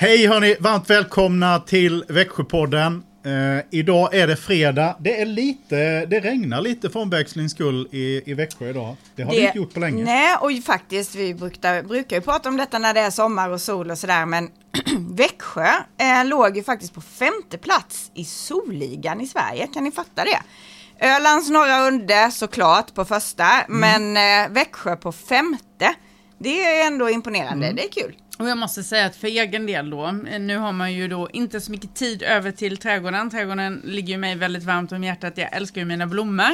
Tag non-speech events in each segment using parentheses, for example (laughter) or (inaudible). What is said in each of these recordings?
Hej hörni, varmt välkomna till Växjöpodden. Eh, idag är det fredag. Det är lite, det regnar lite för omväxlings skull i, i Växjö idag. Det har det, vi inte gjort på länge. Nej, och faktiskt, vi brukar, brukar ju prata om detta när det är sommar och sol och sådär, men (clears throat) Växjö eh, låg ju faktiskt på femte plats i solligan i Sverige, kan ni fatta det? Ölands norra Unde såklart på första, mm. men eh, Växjö på femte. Det är ändå imponerande, mm. det är kul. Och jag måste säga att för egen del då, nu har man ju då inte så mycket tid över till trädgården. Trädgården ligger ju mig väldigt varmt om hjärtat. Jag älskar ju mina blommor.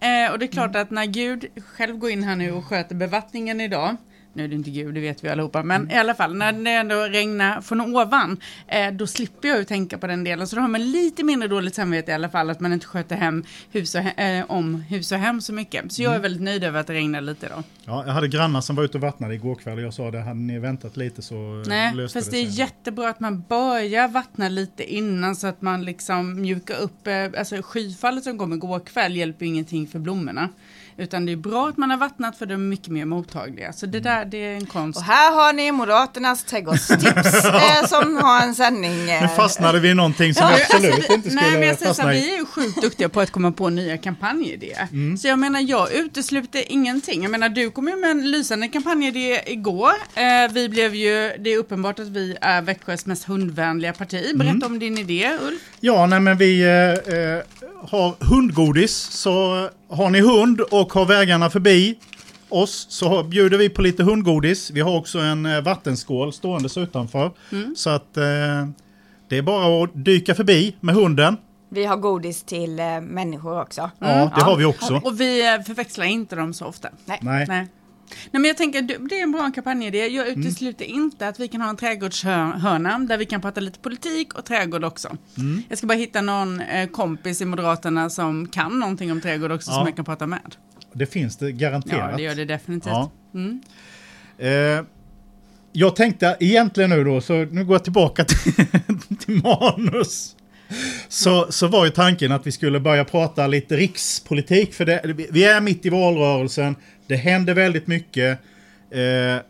Eh, och det är klart mm. att när Gud själv går in här nu och sköter bevattningen idag, nu är det inte Gud, det vet vi allihopa, men mm. i alla fall när det ändå regnar från ovan, eh, då slipper jag ju tänka på den delen. Så då har man lite mindre dåligt samvete i alla fall, att man inte sköter hem hus och, eh, om hus och hem så mycket. Så jag är mm. väldigt nöjd över att det regnar lite då. Ja, jag hade grannar som var ute och vattnade igår kväll och jag sa det, hade ni väntat lite så eh, Nej, löste fast det det är jättebra att man börjar vattna lite innan så att man liksom mjukar upp, eh, alltså skyfallet som kom igår kväll hjälper ingenting för blommorna. Utan det är bra att man har vattnat för de är mycket mer mottagliga. Så det där det är en konst. Och här har ni Moderaternas trädgårdstips (laughs) eh, som har en sändning. Eh. Nu fastnade vi i någonting som vi absolut inte skulle Nej, men jag säger så, Vi är ju sjukt duktiga på att komma på nya kampanjidéer. Mm. Så jag menar, jag utesluter ingenting. Jag menar, du kom ju med en lysande kampanjidé igår. Eh, vi blev ju, det är uppenbart att vi är Växjös mest hundvänliga parti. Berätta mm. om din idé, Ulf. Ja, nej men vi eh, eh har hundgodis. Så har ni hund och har vägarna förbi oss så bjuder vi på lite hundgodis. Vi har också en eh, vattenskål ståendes utanför. Mm. Så att eh, det är bara att dyka förbi med hunden. Vi har godis till eh, människor också. Mm. Ja, det ja. har vi också. Och vi eh, förväxlar inte dem så ofta. Nej. Nej. Nej. Nej, men jag tänker, det är en bra kampanjidé. Jag mm. utesluter mm. inte att vi kan ha en trädgårdshörna där vi kan prata lite politik och trädgård också. Mm. Jag ska bara hitta någon eh, kompis i Moderaterna som kan någonting om trädgård också ja. som jag kan prata med. Det finns det garanterat. Ja, det gör det definitivt. Ja. Mm. Eh, jag tänkte egentligen nu då, så nu går jag tillbaka till, (laughs) till manus. Så, så var ju tanken att vi skulle börja prata lite rikspolitik. För det, vi är mitt i valrörelsen. Det händer väldigt mycket. Eh,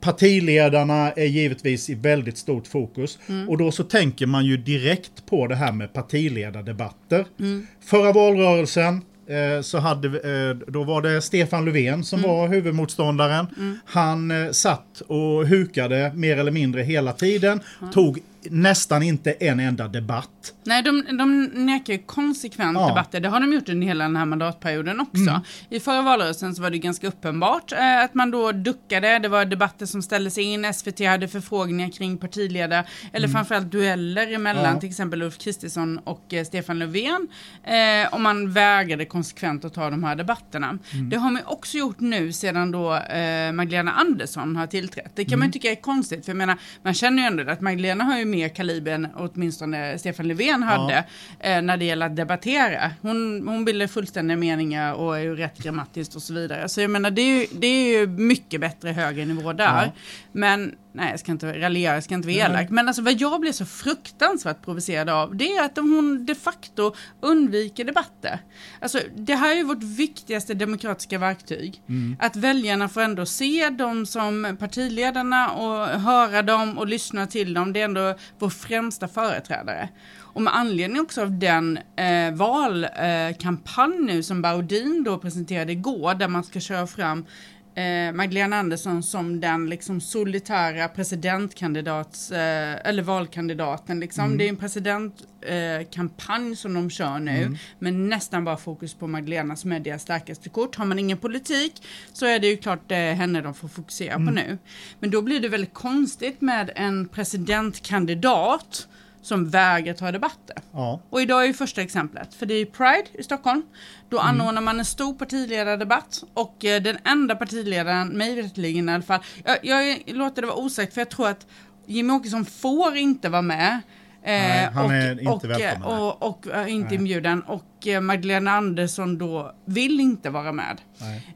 partiledarna är givetvis i väldigt stort fokus. Mm. Och då så tänker man ju direkt på det här med partiledardebatter. Mm. Förra valrörelsen eh, så hade, eh, då var det Stefan Löfven som mm. var huvudmotståndaren. Mm. Han eh, satt och hukade mer eller mindre hela tiden. Tog nästan inte en enda debatt. Nej, de, de nekar konsekvent ja. debatter. Det har de gjort under hela den här mandatperioden också. Mm. I förra valrörelsen så var det ganska uppenbart eh, att man då duckade. Det var debatter som ställdes in. SVT hade förfrågningar kring partiledare eller mm. framförallt dueller emellan ja. till exempel Ulf Kristersson och eh, Stefan Löfven. Eh, och man vägrade konsekvent att ta de här debatterna. Mm. Det har man också gjort nu sedan då eh, Magdalena Andersson har tillträtt. Det kan man mm. tycka är konstigt för jag menar man känner ju ändå att Magdalena har ju mer kaliber än åtminstone Stefan Löfven hade ja. eh, när det gäller att debattera. Hon, hon bildar fullständiga meningar och är ju rätt grammatiskt och så vidare. Så jag menar det är ju, det är ju mycket bättre högre nivå där. Ja. Men nej jag ska inte raljera, jag ska inte vara elak. Men alltså vad jag blir så fruktansvärt provocerad av det är att hon de facto undviker debatter. Alltså det här är ju vårt viktigaste demokratiska verktyg. Mm. Att väljarna får ändå se dem som partiledarna och höra dem och lyssna till dem. Det är ändå vår främsta företrädare. Och med anledning också av den eh, valkampanj eh, nu som Baudin då presenterade igår där man ska köra fram eh, Magdalena Andersson som den liksom solitära presidentkandidats, eh, eller valkandidaten liksom. Mm. Det är en presidentkampanj eh, som de kör nu, mm. men nästan bara fokus på Magdalena som är deras starkaste kort. Har man ingen politik så är det ju klart är henne de får fokusera mm. på nu. Men då blir det väldigt konstigt med en presidentkandidat som vägrar ta debatter. Ja. Och idag är ju första exemplet, för det är Pride i Stockholm. Då mm. anordnar man en stor partiledardebatt och eh, den enda partiledaren, mig veterligen i alla fall, jag, jag låter det vara osagt för jag tror att Jimmie Åkesson får inte vara med Nej, han är inte och, välkommen. Och, och, och inte Nej. inbjuden. Och eh, Magdalena Andersson då vill inte vara med.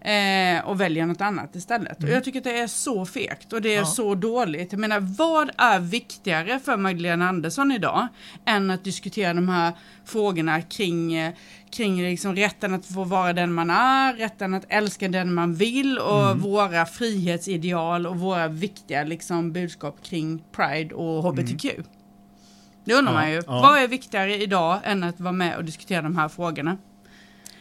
Eh, och väljer något annat istället. Och jag tycker att det är så fegt och det är Mm. Ja. så dåligt. Jag menar, vad är viktigare för Magdalena Andersson idag än att diskutera de här frågorna kring, eh, kring liksom rätten att få vara den man är, rätten att älska den man vill och Mm. våra frihetsideal och våra viktiga liksom, budskap kring Pride och HBTQ. Det undrar Ja, man ju. ja. Vad är viktigare idag än att vara med och diskutera de här frågorna?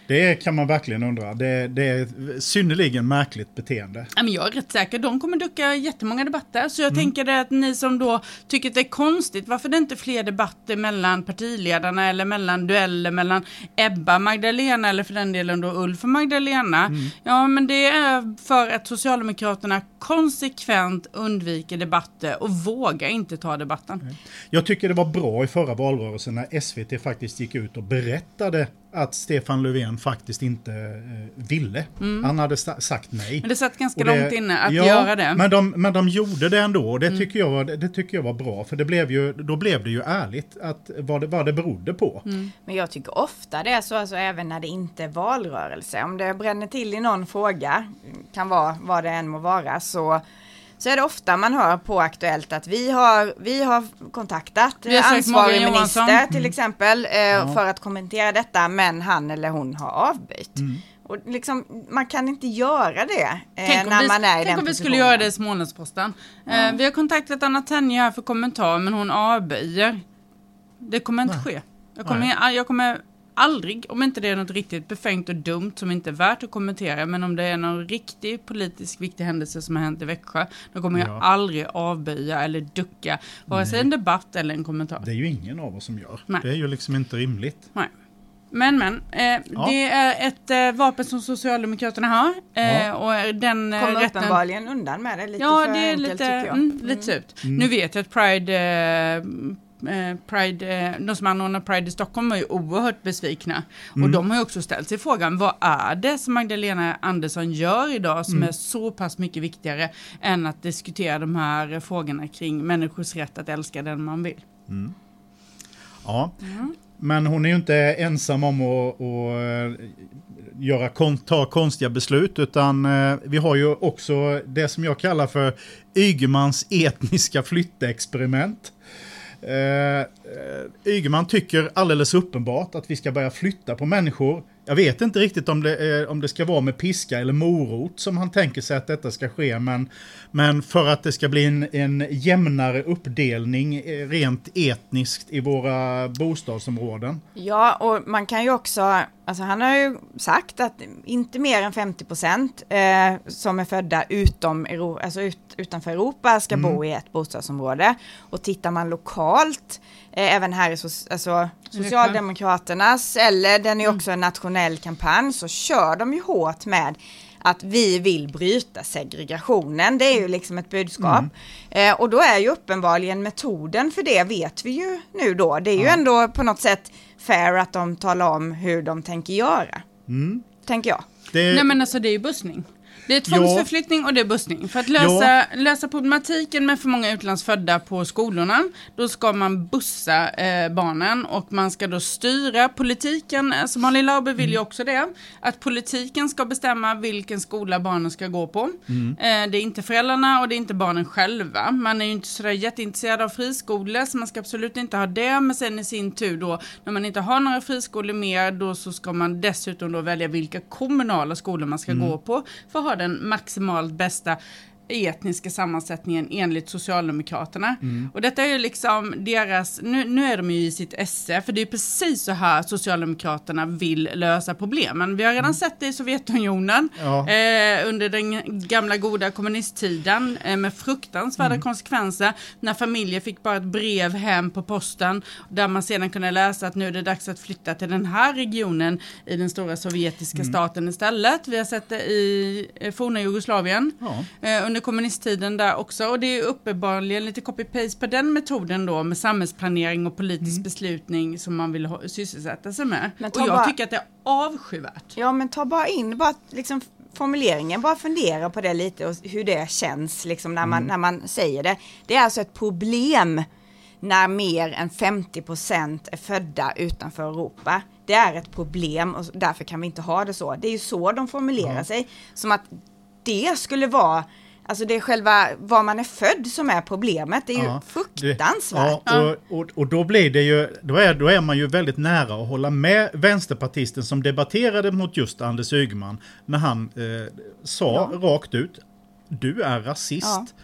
Det kan man verkligen undra. Det, det är ett synnerligen märkligt beteende. Ja, men jag är rätt säker, de kommer ducka jättemånga debatter. Så jag Mm. tänker att ni som då tycker att det är konstigt, varför det inte är fler debatter mellan partiledarna eller mellan dueller mellan Ebba, Magdalena eller för den delen då Ulf och Magdalena. Mm. Ja, men det är för att Socialdemokraterna konsekvent undviker debatter och vågar inte ta debatten. Jag tycker det var bra i förra valrörelsen när SVT faktiskt gick ut och berättade att Stefan Löfven faktiskt inte eh, ville. Han hade sta- sagt nej. Mm. Men det satt ganska det- långt inne att ja, göra det. Mm. Men de, men de gjorde det ändå och det, tycker jag, var- det tycker jag var bra. För det blev ju, då blev det ju ärligt att vad det, vad det berodde på. Mm. Men jag tycker ofta det är så, alltså även när det inte är valrörelse. Om det bränner till i någon fråga, kan vara vad det än må vara, så, så är det ofta man hör på Aktuellt att vi har, vi har kontaktat Vi har ansvarig Johansson. minister till exempel eh, för att kommentera detta, men han eller hon har avböjt. Och liksom, man kan inte göra det eh, Tänk när vi, man är i tänk den om vi skulle positionen. göra det i Smålandsposten. Eh, vi har kontaktat Anna Tenje här för kommentar men hon avböjer. Det kommer inte ske. Jag kommer, jag kommer aldrig, om inte det är något riktigt befängt och dumt som inte är värt att kommentera, men om det är någon riktig politisk viktig händelse som har hänt i Växjö, då kommer jag Ja. aldrig avböja eller ducka vare sig en debatt eller en kommentar. Det är ju ingen av oss som gör. Nej. Det är ju liksom inte rimligt. Nej. Men men, eh, det är ett eh, vapen som Socialdemokraterna har. Eh, Ja. och den eh, Kommer rätten... uppenbarligen undan med det lite Ja, för det är enkelt lite, tycker jag. mm, lite surt. Nu vet jag att Pride, eh, eh, Pride eh, de som anordnar Pride i Stockholm var ju oerhört besvikna. Och de har ju också ställt sig frågan, vad är det som Magdalena Andersson gör idag som är så pass mycket viktigare än att diskutera de här frågorna kring människors rätt att älska den man vill? Ja. Men hon är ju inte ensam om att, att eh, göra, ta konstiga beslut utan eh, vi har ju också det som jag kallar för Ygemans etniska flyttexperiment. Eh, Ygeman tycker alldeles uppenbart att vi ska börja flytta på människor. Jag vet inte riktigt om det, eh, om det ska vara med piska eller morot som han tänker sig att detta ska ske. Men, men för att det ska bli en, en jämnare uppdelning eh, rent etniskt i våra bostadsområden. Ja, och man kan ju också, alltså han har ju sagt att inte mer än 50 procent eh, som är födda utom, alltså ut, utanför Europa ska bo i ett bostadsområde. Och tittar man lokalt, även här i so- alltså, Socialdemokraternas, eller den är också en nationell kampanj, så kör de ju hårt med att vi vill bryta segregationen. Det är ju liksom ett budskap. Eh, och då är ju uppenbarligen metoden för det vet vi ju nu då. Det är ju ändå på något sätt fair att de talar om hur de tänker göra. Tänker jag. Det, Nej men alltså det är ju bussning. Det är tvångsförflyttning och det är bussning. För att lösa, lösa problematiken med för många utlandsfödda på skolorna, då ska man bussa eh, barnen och man ska då styra politiken, eh, som Malin Laube vill ju också det, att politiken ska bestämma vilken skola barnen ska gå på. Eh, det är inte föräldrarna och det är inte barnen själva. Man är ju inte sådär jätteintresserad av friskolor, så man ska absolut inte ha det. Men sen i sin tur då, när man inte har några friskolor mer, då så ska man dessutom då välja vilka kommunala skolor man ska gå på för att ha den maximalt bästa etniska sammansättningen enligt Socialdemokraterna. Och detta är ju liksom deras, nu, nu är de ju i sitt esse, för det är precis så här Socialdemokraterna vill lösa problemen. Vi har redan sett det i Sovjetunionen Ja. eh, under den gamla goda kommunisttiden eh, med fruktansvärda konsekvenser när familjer fick bara ett brev hem på posten där man sedan kunde läsa att nu är det dags att flytta till den här regionen i den stora sovjetiska staten istället. Vi har sett det i eh, forna Jugoslavien Ja. eh, under kommunisttiden där också och det är uppenbarligen lite copy-paste på den metoden då med samhällsplanering och politisk beslutning som man vill ha, sysselsätta sig med. Och jag bara- tycker att det är avskyvärt. Ja men ta bara in, bara liksom formuleringen, bara fundera på det lite och hur det känns liksom när man, när man säger det. Det är alltså ett problem när mer än 50 procent är födda utanför Europa. Det är ett problem och därför kan vi inte ha det så. Det är ju så de formulerar ja. sig. Som att det skulle vara Alltså det är själva var man är född som är problemet. Det är ja, ju fruktansvärt. Det, ja, och, och, och, då blir det ju, då är, då är man ju väldigt nära att hålla med vänsterpartisten som debatterade mot just Anders Ygeman när han eh, sa ja. rakt ut, du är rasist.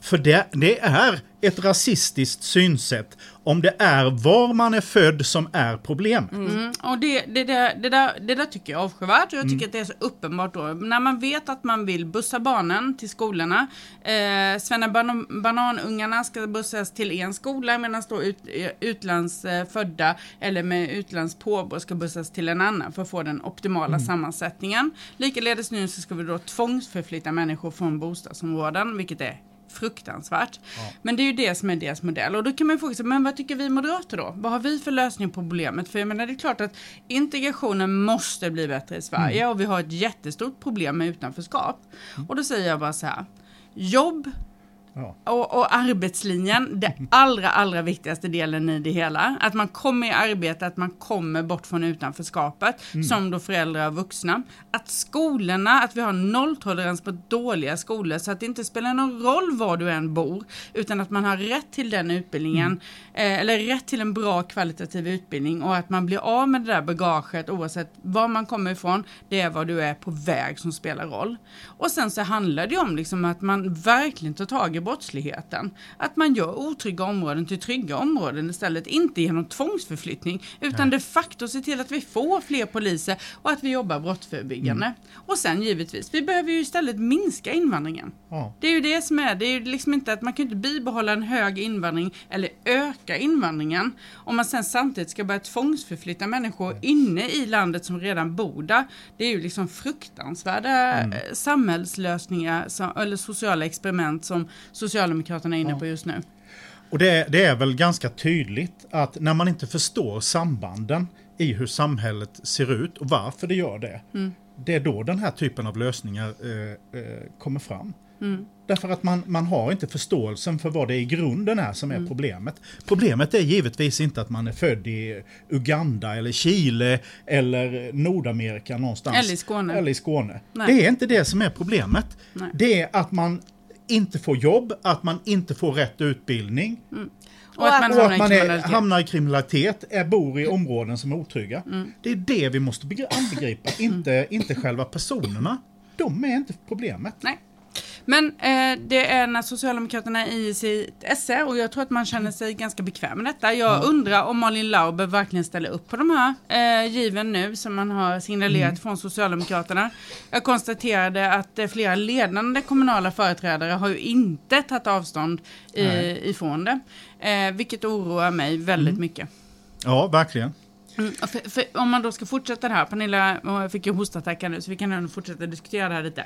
För det, det är ett rasistiskt synsätt om det är var man är född som är problem. Mm. Och det, det, det, det, där, det där tycker jag är avskyvärt och jag tycker mm. att det är så uppenbart då. När man vet att man vill bussa barnen till skolorna. Eh, Svenne ban bananungarna ska bussas till en skola medan då ut, utlandsfödda eller med utlands påbrå ska bussas till en annan för att få den optimala mm. sammansättningen. Likaledes nu så ska vi då tvångsförflytta människor från bostadsområden vilket är fruktansvärt. Ja. Men det är ju det som är deras modell. Och då kan man ju fråga sig, men vad tycker vi moderater då? Vad har vi för lösning på problemet? För jag menar, det är klart att integrationen måste bli bättre i Sverige mm. och vi har ett jättestort problem med utanförskap. Mm. Och då säger jag bara så här, jobb Ja. Och, och, arbetslinjen, det allra, allra viktigaste delen i det hela. Att man kommer i arbete, att man kommer bort från utanförskapet, mm. som då föräldrar och vuxna. Att skolorna, att vi har nolltolerans på dåliga skolor, så att det inte spelar någon roll var du än bor, utan att man har rätt till den utbildningen, mm. eh, eller rätt till en bra kvalitativ utbildning och att man blir av med det där bagaget oavsett var man kommer ifrån, det är vad du är på väg som spelar roll. Och sen så handlar det om liksom att man verkligen tar tag i brottsligheten. Att man gör otrygga områden till trygga områden istället. Inte genom tvångsförflyttning utan Nej. de facto se till att vi får fler poliser och att vi jobbar brottsförebyggande. Mm. Och sen givetvis, vi behöver ju istället minska invandringen. Ja. Det är ju det som är, det är ju liksom inte att man kan inte bibehålla en hög invandring eller öka invandringen om man sen samtidigt ska börja tvångsförflytta människor mm. inne i landet som redan bor där. Det är ju liksom fruktansvärda mm. Eh, samhällslösningar som, eller sociala experiment som Socialdemokraterna är inne på just nu. Och det, det, är väl ganska tydligt att när man inte förstår sambanden i hur samhället ser ut och varför det gör det. Mm. Det är då den här typen av lösningar eh, eh, kommer fram. Mm. Därför att man, man har inte förståelsen för vad det i grunden är som är mm. problemet. Problemet är givetvis inte att man är född i Uganda eller Chile eller Nordamerika någonstans. Eller i Skåne. Eller i Skåne. Det är inte det som är problemet. Nej. Det är att man inte får jobb, att man inte får rätt utbildning. Mm. Och, och, att man, och hamnar, att man är, hamnar i kriminalitet, är, bor i områden som är otrygga. Mm. Det är det vi måste begripa, inte, inte själva personerna. De är inte problemet. Nej. Men eh, det är när Socialdemokraterna i sitt esse och jag tror att man känner sig ganska bekväm med detta. Jag ja. undrar om Malin Lauber verkligen ställer upp på de här eh, given nu som man har signalerat mm. från Socialdemokraterna. Jag konstaterade att eh, flera ledande kommunala företrädare har ju inte tagit avstånd i, ifrån det. Eh, vilket oroar mig väldigt mm. mycket. Ja, verkligen. Mm, för, för, om man då ska fortsätta det här, Pernilla fick ju hostattack nu så vi kan ändå fortsätta diskutera det här lite.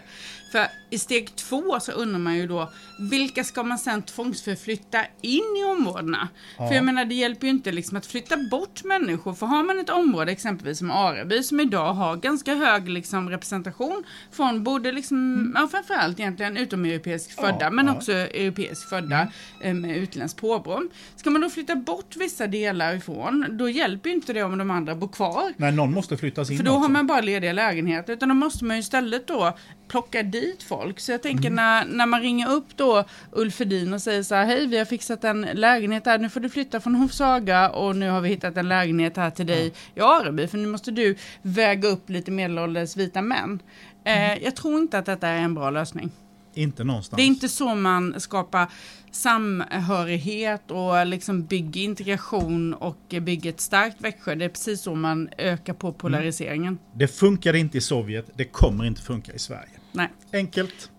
För i steg två så undrar man ju då, vilka ska man sen tvångsförflytta in i områdena? Ja. För jag menar det hjälper ju inte liksom att flytta bort människor, för har man ett område exempelvis som Araby som idag har ganska hög liksom, representation från både liksom, mm. ja framförallt egentligen utomeuropeisk födda ja, men ja. också europeisk födda mm. Eh, med utländskt påbrå. Ska man då flytta bort vissa delar ifrån, då hjälper ju inte det om de andra bor kvar. Nej, någon måste flyttas in För då också. har man bara lediga lägenheter. Utan då måste man ju istället då plocka dit folk. Så jag tänker mm. när, när man ringer upp då Ulf Edin och säger så här, hej vi har fixat en lägenhet här, nu får du flytta från Hovsaga och nu har vi hittat en lägenhet här till dig i Areby, för nu måste du väga upp lite medelålders vita män. Eh, mm. jag tror inte att detta är en bra lösning. Inte någonstans. Det är inte så man skapar samhörighet och liksom bygger integration och bygger ett starkt Växjö. Det är precis så man ökar på polariseringen. Mm. Det funkar inte i Sovjet, det kommer inte funka i Sverige. Nej. Enkelt.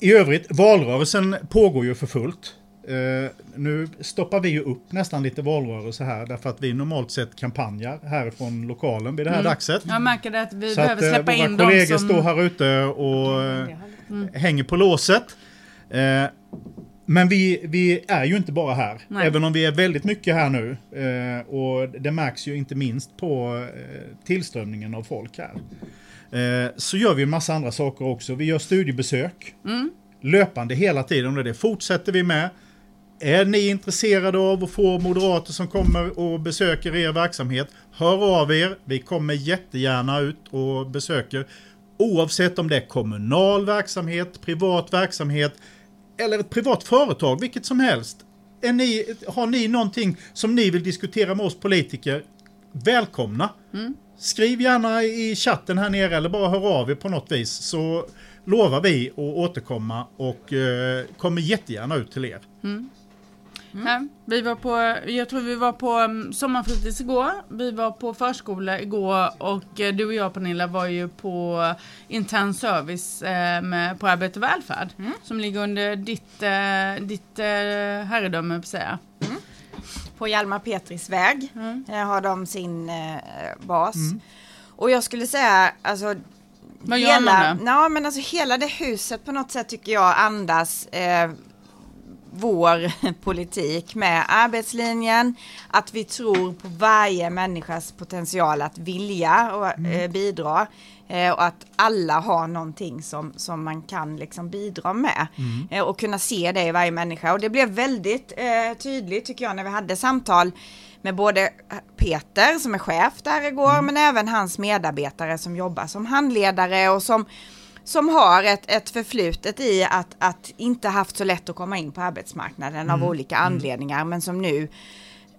I övrigt, valrörelsen pågår ju för fullt. Uh, nu stoppar vi ju upp nästan lite valrörelse här därför att vi normalt sett kampanjar härifrån lokalen vid det här mm. daxet. Jag märker att vi så behöver att, släppa in dem Våra kollegor som... står här ute och mm. hänger på låset. Uh, men vi, vi är ju inte bara här, Nej. även om vi är väldigt mycket här nu. Uh, och det märks ju inte minst på tillströmningen av folk här. så gör vi en massa andra saker också. Vi gör studiebesök. Mm löpande hela tiden och det fortsätter vi med. Är ni intresserade av att få moderater som kommer och besöker er verksamhet? Hör av er. Vi kommer jättegärna ut och besöker. Oavsett om det är kommunal verksamhet, privat verksamhet eller ett privat företag, vilket som helst. Ni, har ni någonting som ni vill diskutera med oss politiker? Välkomna! Mm. Skriv gärna i chatten här nere eller bara hör av er på något vis så lovar vi att återkomma och eh, kommer jättegärna ut till er. Mm. Mm. vi var på, jag tror vi var på um, sommarfritids igår. Vi var på förskola igår och uh, du och jag Pernilla var ju på intern service uh, med, på arbete och välfärd. Mm. Som ligger under ditt, uh, ditt herredöme, på säga. Mm. På Hjalmar Petris väg mm. har de sin bas. Mm. Och jag skulle säga, alltså vad gör hela, man där? Ja, men alltså hela det huset på något sätt tycker jag andas eh, vår (laughs) politik med arbetslinjen, att vi tror på varje människas potential att vilja och mm. eh, bidra eh, och att alla har någonting som, som man kan liksom bidra med mm. eh, och kunna se det i varje människa och det blev väldigt eh, tydligt tycker jag när vi hade samtal med både Peter som är chef där igår mm. men även hans medarbetare som jobbar som handledare och som som har ett, ett förflutet i att, att inte haft så lätt att komma in på arbetsmarknaden mm. av olika mm. anledningar men som nu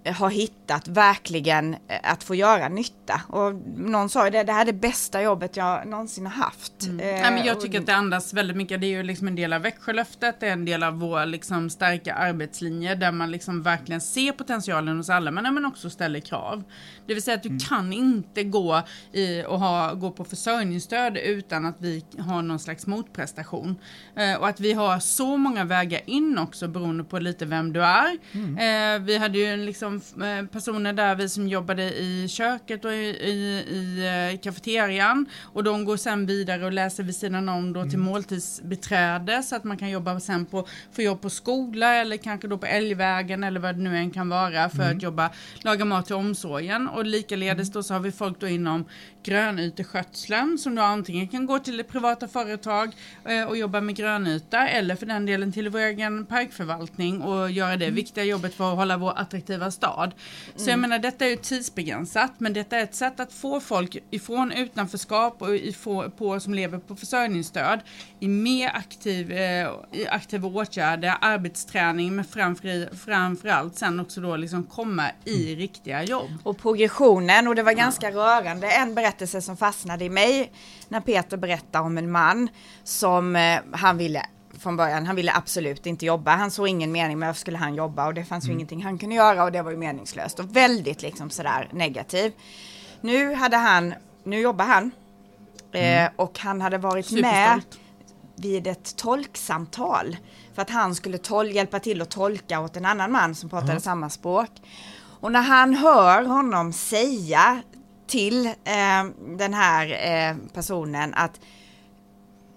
har hittat verkligen eh, att få göra nytta. Och någon sa ju det, det här är det bästa jobbet jag någonsin har haft. Mm. Eh, Nej, men jag tycker att det andas väldigt mycket, det är ju liksom en del av Växjölöftet, det är en del av vår liksom starka arbetslinje där man liksom verkligen ser potentialen hos alla men, men också ställer krav. Det vill säga att du mm. kan inte gå i och ha, gå på försörjningsstöd utan att vi har någon slags motprestation. Eh, och att vi har så många vägar in också beroende på lite vem du är. Mm. Eh, vi hade ju liksom liksom eh, personer där vi som jobbade i köket och i, i, i eh, kafeterian och de går sen vidare och läser vid sidan om då till mm. måltidsbiträde så att man kan jobba sen på, få jobb på skola eller kanske då på Älgvägen eller vad det nu än kan vara för mm. att jobba, laga mat till omsorgen och likaledes mm. då så har vi folk då inom grönyteskötseln som då antingen kan gå till privata företag eh, och jobba med grönyta eller för den delen till vår egen parkförvaltning och göra det mm. viktiga jobbet för att hålla vår attraktiva stad. Så jag mm. menar detta är ju tidsbegränsat men detta är ett sätt att få folk ifrån utanförskap och ifrån, på, som lever på försörjningsstöd i mer aktiv, eh, aktiva åtgärder, arbetsträning men framför, framförallt sen också då liksom komma i mm. riktiga jobb. Och progressionen och det var ganska ja. rörande en berättelse som fastnade i mig när Peter berättade om en man som eh, han ville från början. Han ville absolut inte jobba. Han såg ingen mening med varför skulle han jobba och det fanns mm. ju ingenting han kunde göra och det var ju meningslöst och väldigt liksom sådär negativ. Nu hade han, nu jobbar han mm. eh, och han hade varit med vid ett tolksamtal för att han skulle tol hjälpa till att tolka åt en annan man som pratade mm. samma språk. Och när han hör honom säga till eh, den här eh, personen att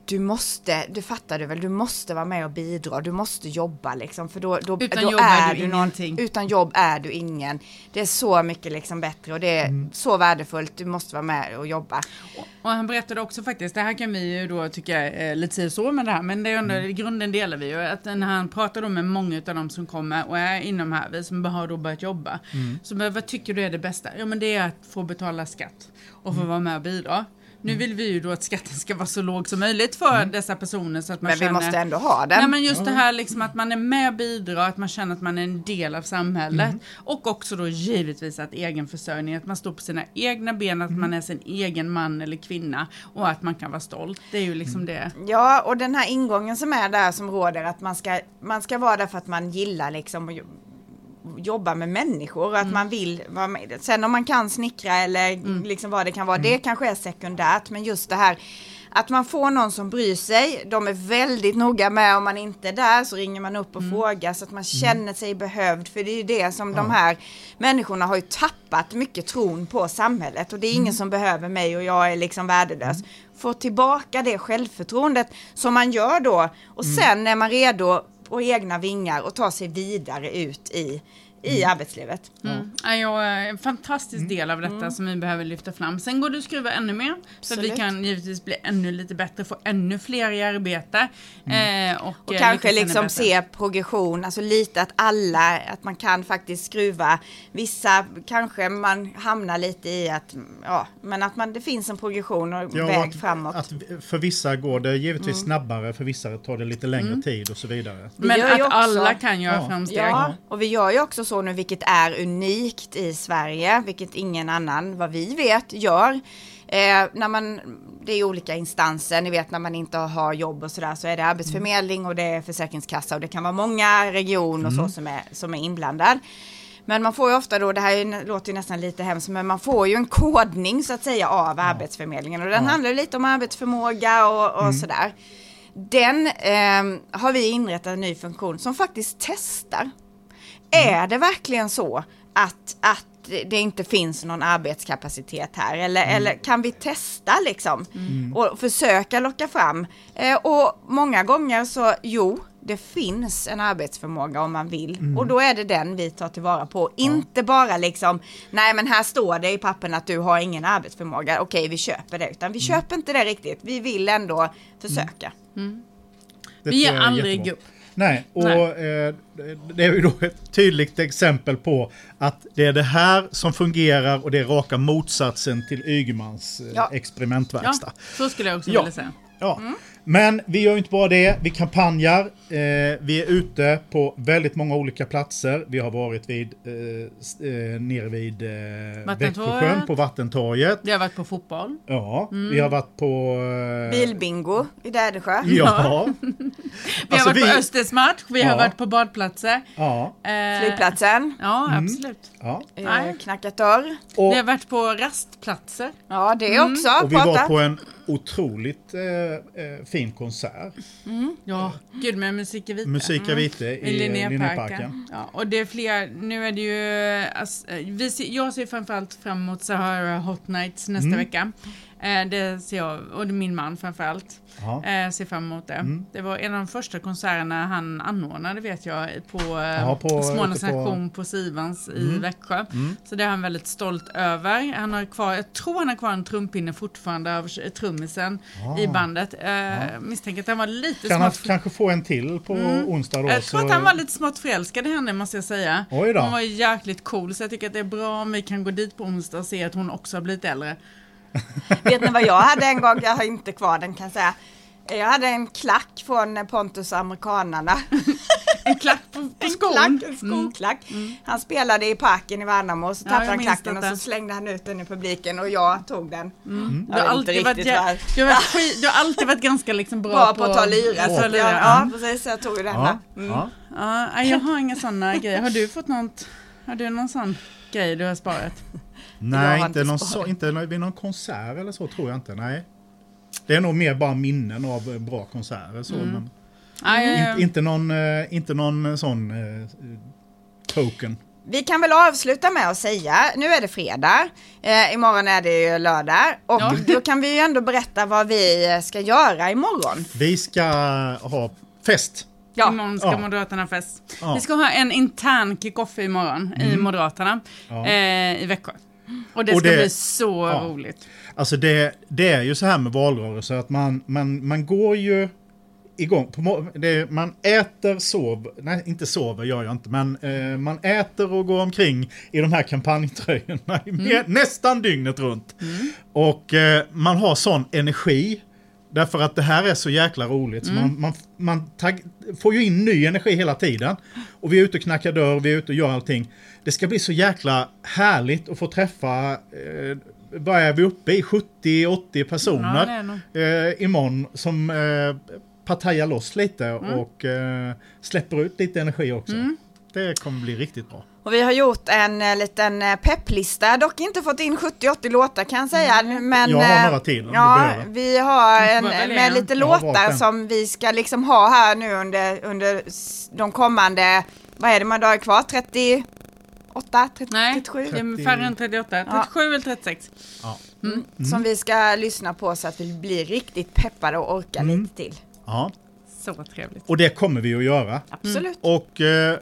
du måste, du fattar du väl, du måste vara med och bidra, du måste jobba liksom för då, då, utan då jobb är, är du, någonting. Utan jobb är du ingen. Det är så mycket liksom bättre och det är mm. så värdefullt, du måste vara med och jobba. Och, och, han berättade också faktiskt, det här kan vi ju då tycka är lite så med det här, men det är ändå, mm. i grunden delar vi ju, att när han pratar då med många av dem som kommer och är inom här, vi som har då börjat jobba, mm. så vad tycker du är det bästa? Ja men det är att få betala skatt och få mm. vara med och bidra. Nu mm. vill vi ju då att skatten ska vara så låg som möjligt för mm. dessa personer så att man Men känner, vi måste ändå ha den. Nej men just mm. det här liksom att man är med och bidrar, att man känner att man är en del av samhället. Mm. Och också då givetvis att egenförsörjning, att man står på sina egna ben, att man mm. är sin egen man eller kvinna och att man kan vara stolt. Det är ju liksom mm. det. Ja, och den här ingången som är där som råder, att man ska, man ska vara där för att man gillar liksom jobba med människor, att mm. man vill vara med. Sen om man kan snickra eller mm. liksom vad det kan vara, mm. det kanske är sekundärt, men just det här att man får någon som bryr sig, de är väldigt noga med om man inte är där så ringer man upp och mm. frågar så att man mm. känner sig behövd. För det är ju det som ja. de här människorna har ju tappat mycket tron på samhället och det är ingen mm. som behöver mig och jag är liksom värdelös. Mm. Få tillbaka det självförtroendet som man gör då och mm. sen är man redo på egna vingar och ta sig vidare ut i i arbetslivet. Mm. Ja. Jag är en fantastisk Mm. del av detta som vi behöver lyfta fram. Sen går det att skruva ännu mer. Så att vi kan givetvis bli ännu lite bättre, få ännu fler i arbete. Mm. Eh, och Och eh, kanske liksom se progression, alltså lite att alla, att man kan faktiskt skruva. Vissa kanske man hamnar lite i att, ja, men att man, det finns en progression och Ja, väg att, framåt. Att för vissa går det givetvis snabbare, för vissa tar det lite längre tid och så vidare. Vi Men att också- alla kan göra Ja. framsteg. Ja, och vi gör ju också så nu, vilket är unikt i Sverige, vilket ingen annan, vad vi vet, gör. Eh, när man, det är olika instanser, ni vet när man inte har jobb och sådär så är det arbetsförmedling och det är försäkringskassa och det kan vara många regioner och så som är, som är inblandad. Men man får ju ofta då, det här är- låter ju nästan lite hemskt, men man får ju en kodning så att säga av Arbetsförmedlingen och den Ja. handlar lite om arbetsförmåga och, och sådär. Den eh, har vi inrättat en ny funktion som faktiskt testar. Är det verkligen så att, att det inte finns någon arbetskapacitet här? Eller, eller kan vi testa liksom? Och försöka locka fram? Eh, och många gånger så, jo, det finns en arbetsförmåga om man vill. Och då är det den vi tar tillvara på. Inte bara liksom, nej men här står det i pappen att du har ingen arbetsförmåga. Okej, vi köper det. Utan vi köper inte det riktigt. Vi vill ändå försöka. Det Vi ger aldrig upp. Nej, och Nej. Eh, det är ju då ett tydligt exempel på att det är det här som fungerar och det är raka motsatsen till Ygemans eh, Ja. Ja, experimentverkstad. så skulle jag också Ja. vilja säga. Ja. Men vi gör inte bara det, vi kampanjar, eh, vi är ute på väldigt många olika platser. Vi har varit vid, eh, eh, nere vid eh. Växjösjön på Vattentorget. Jag har varit på fotboll. Ja, vi har varit på... Eh, Bilbingo i Dädersjö. Ja. (laughs) Vi Alltså, har varit på Östers match, vi har Ja. varit på badplatser. Ja, Eh, Flygplatsen. Ja, Mm. absolut. ja. Eh, Nej. knackat dörr. Och, Vi har varit på rastplatser. Ja, det också. och vi var på en otroligt eh, eh, fin konsert. Ja, gud med Musik i Vita. Musik vite I i Linnéparken. Linnéparken. Ja, och det är fler, nu är det ju, alltså, eh, vi ser, jag ser framförallt fram emot Sahara Hot Nights nästa Mm. vecka. Eh, det ser jag, och min man framförallt. Ja. Eh, ser fram emot det. Mm. Det var en av de första konserterna han anordnade vet jag på, Ja, på- Smålands ute på- Nation på Sivans i Mm. Växjö. Mm. Så det är han väldigt stolt över. Han har kvar, jag tror han har kvar en trumpinne fortfarande av trummisen Ah. i bandet. Eh, Misstänker att han var lite Kan han kanske få en till på onsdag då? jag tror så- att han var lite smått förälskad i henne måste jag säga. Hon var jäkligt cool så jag tycker att det är bra om vi kan gå dit på onsdag och se att hon också har blivit äldre. (laughs) Vet ni vad jag hade en gång? Jag har inte kvar den kan jag säga. Jag hade en klack från Pontus och amerikanarna. (laughs) En klack på, på En skon. klack, en Mm. skoklack. Han spelade i parken i Värnamo, så Ja, tappade jag han klacken och så slängde han ut den i publiken och jag tog den. Mm. Du, Jag har vet alltid inte varit, vad- du, har du har (laughs) alltid varit ganska liksom bra, Bra på att ta lyra. på Så lyra. jag, ja, precis. Så jag tog den. Ja, Mm. ja. Ja, jag har inga sådana grejer. Har du fått något? Har du någon sån grej du har sparat? (laughs) Nej, har inte, inte någon sparat. så, inte vid någon konsert eller så tror jag inte. Nej. Det är nog mer bara minnen av eh, bra konserter. Så, Mm. men Nej, inte, inte, någon, eh, inte någon eh, sån eh, token. Vi kan väl avsluta med att säga, nu är det fredag, eh, imorgon är det ju lördag och Ja. då kan vi ju ändå berätta vad vi ska göra imorgon. Vi ska ha fest. Ja, Imorgon ska Ja. Moderaterna fest. Ja. Vi ska ha en intern kick-off imorgon i Moderaterna Ja. eh, i Växjö. Och det Och ska det- bli så ja. roligt. Alltså det, det är ju så här med valrörelser att man, man, man går ju igång. På, det, man äter, sover, nej inte sover gör jag inte, men eh, man äter och går omkring i de här kampanjtröjorna mer, nästan dygnet runt. Och eh, man har sån energi. Därför att det här är så jäkla roligt. Så man man, man tag, får ju in ny energi hela tiden. Och vi är ute och knackar dörr, vi är ute och gör allting. Det ska bli så jäkla härligt att få träffa, eh, vad är vi uppe i, 70-80 Ja, det personer nog. eh, imorgon som eh, partajar loss lite och eh, släpper ut lite energi också. Det kommer bli riktigt bra. Och vi har gjort en eh, liten eh, pepplista, dock inte fått in 70-80 låtar kan jag säga. Men, Jag har eh, några till om du Ja, behöver. vi har en, med en. lite Jag har valt låtar en. som vi ska liksom ha här nu under, under s- de kommande, vad är det man dagar kvar? 38, 30, Nej, 37? det är färre än 38. 37 eller 36. Ja. Som vi ska lyssna på så att vi blir riktigt peppade och orkar Mm. lite till. Ja. Så trevligt. Och det kommer vi att göra. Absolut. Och eh,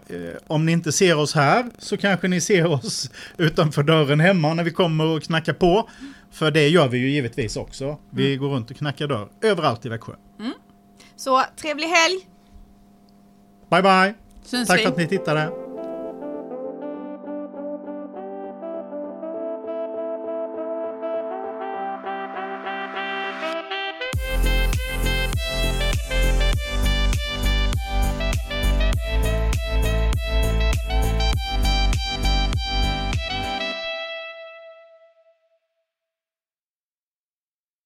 om ni inte ser oss här så kanske ni ser oss (laughs) utanför dörren hemma när vi kommer och knackar på. För det gör vi ju givetvis också. Vi går runt och knackar dörr överallt i Växjö. Så trevlig helg! Bye bye! Syns Tack vi. för att ni tittade.